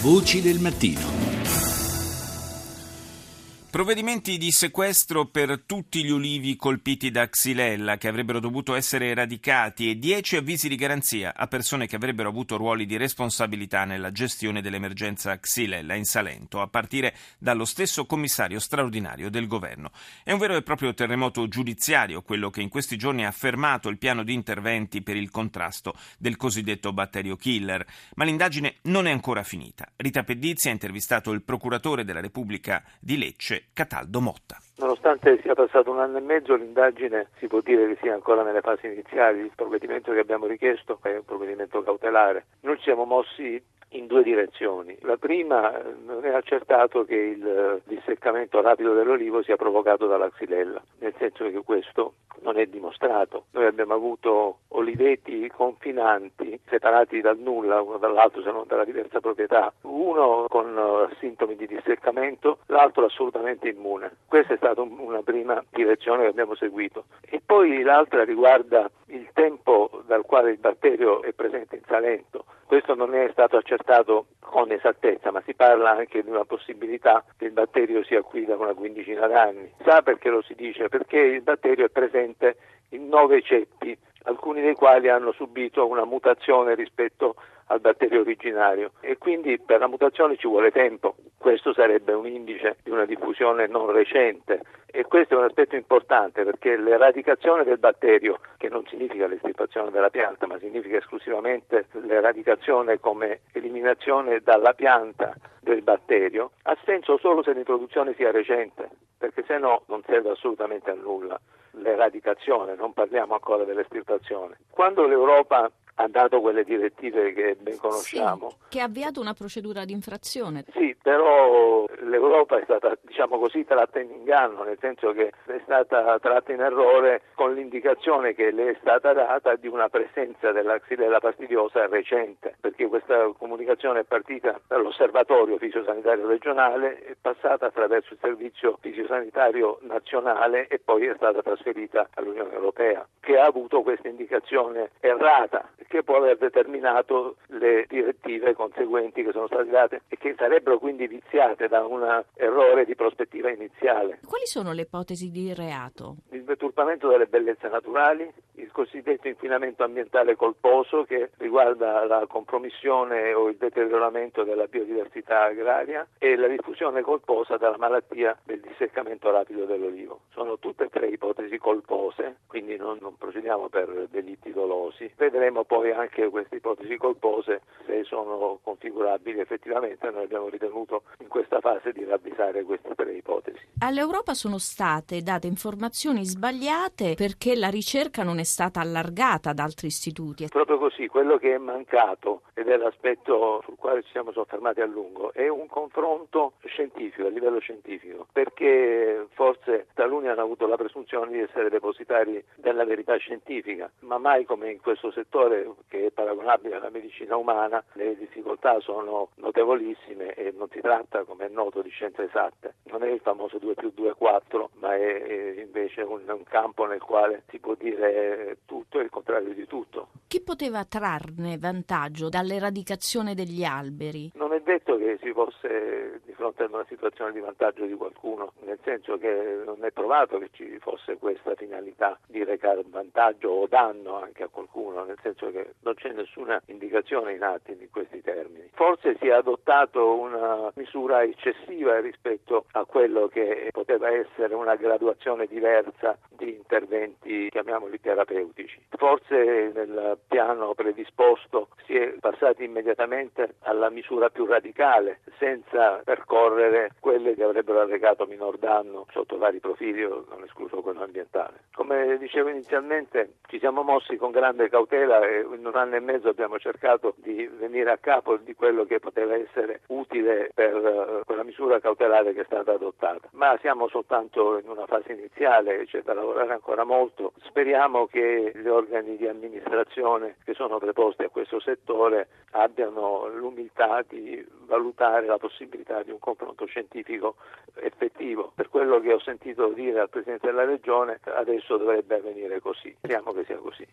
Voci del mattino. Provvedimenti di sequestro per tutti gli ulivi colpiti da Xylella che avrebbero dovuto essere eradicati e 10 avvisi di garanzia a persone che avrebbero avuto ruoli di responsabilità nella gestione dell'emergenza Xylella in Salento, a partire dallo stesso commissario straordinario del governo. È un vero e proprio terremoto giudiziario quello che in questi giorni ha fermato il piano di interventi per il contrasto del cosiddetto batterio killer, ma l'indagine non è ancora finita. Rita Pedizzi ha intervistato il procuratore della Repubblica di Lecce Cataldo Motta. Nonostante sia passato un anno e mezzo, l'indagine si può dire che sia ancora nelle fasi iniziali. Il provvedimento che abbiamo richiesto è un provvedimento cautelare. Noi ci siamo mossi in due direzioni. La prima non è accertato che il disseccamento rapido dell'olivo sia provocato dalla xylella, nel senso che questo non è dimostrato. Noi abbiamo avuto oliveti confinanti separati dal nulla uno dall'altro se non dalla diversa proprietà, uno con uh, sintomi di disseccamento, l'altro assolutamente immune. Questa è stata un, una prima direzione che abbiamo seguito. E poi l'altra riguarda il tempo dal quale il batterio è presente in Salento. Questo non è stato accertato con esattezza, ma si parla anche di una possibilità che il batterio sia qui da una quindicina d'anni. Sa perché lo si dice? Perché il batterio è presente in nove ceppi, alcuni dei quali hanno subito una mutazione rispetto al batterio originario. E quindi per la mutazione ci vuole tempo. Questo sarebbe un indice di una diffusione non recente. E questo è un aspetto importante perché l'eradicazione del batterio, che non significa l'estirpazione della pianta, ma significa esclusivamente l'eradicazione come eliminazione dalla pianta del batterio, ha senso solo se l'introduzione sia recente, perché se no non serve assolutamente a nulla l'eradicazione, non parliamo ancora dell'estirpazione. Quando l'Europa ha dato quelle direttive che ben conosciamo. Sì, che ha avviato una procedura di infrazione. Sì, però l'Europa è stata, diciamo così, tratta in inganno, nel senso che è stata tratta in errore con l'indicazione che le è stata data di una presenza della xylella fastidiosa recente, perché questa comunicazione è partita dall'osservatorio fisiosanitario regionale, è passata attraverso il servizio fisiosanitario nazionale e poi è stata trasferita all'Unione Europea, che ha avuto questa indicazione errata che può aver determinato le direttive conseguenti che sono state date e che sarebbero quindi viziate da un errore di prospettiva iniziale. Quali sono le ipotesi di reato? Il deturpamento delle bellezze naturali, cosiddetto inquinamento ambientale colposo che riguarda la compromissione o il deterioramento della biodiversità agraria e la diffusione colposa della malattia del disseccamento rapido dell'olivo. Sono tutte e tre ipotesi colpose, quindi non, non procediamo per delitti dolosi. Vedremo poi anche queste ipotesi colpose se sono configurabili effettivamente. Noi abbiamo ritenuto in questa fase di ravvisare queste tre ipotesi. All'Europa sono state date informazioni sbagliate perché la ricerca non è stata allargata ad altri istituti. Proprio così, quello che è mancato ed è l'aspetto sul quale ci siamo soffermati a lungo è un confronto scientifico, a livello scientifico, perché forse taluni hanno avuto la presunzione di essere depositari della verità scientifica, ma mai come in questo settore che è paragonabile alla medicina umana, le difficoltà sono notevolissime e non si tratta, come è noto, di scienze esatte. Non è il famoso 2 più 2 è 4, ma è invece un, un campo nel quale si può dire tutto e il contrario di tutto. Chi poteva trarne vantaggio dall'eradicazione degli alberi? Non è detto che si fosse di fronte ad una situazione di vantaggio di qualcuno, nel senso che non è provato che ci fosse questa finalità di recare vantaggio o danno anche a qualcuno, nel senso che non c'è nessuna indicazione in atti in questi termini. Forse si è adottato una misura eccessiva rispetto a quello che poteva essere una graduazione diversa di interventi, chiamiamoli terapeutici. Forse nel piano predisposto si è passati immediatamente alla misura più radicale, senza percorrere quelle avrebbero arrecato minor danno sotto vari profili, non escluso quello ambientale. Come dicevo inizialmente, ci siamo mossi con grande cautela e in un anno e mezzo abbiamo cercato di venire a capo di quello che poteva essere utile per uh, quella misura cautelare che è stata adottata. Ma siamo soltanto in una fase iniziale, c'è da lavorare ancora molto. Speriamo che gli organi di amministrazione che sono preposti a questo settore abbiano l'umiltà di valutare la possibilità di un confronto scientifico effettivo. Per quello che ho sentito dire al Presidente della Regione, adesso dovrebbe avvenire così. Speriamo che sia così.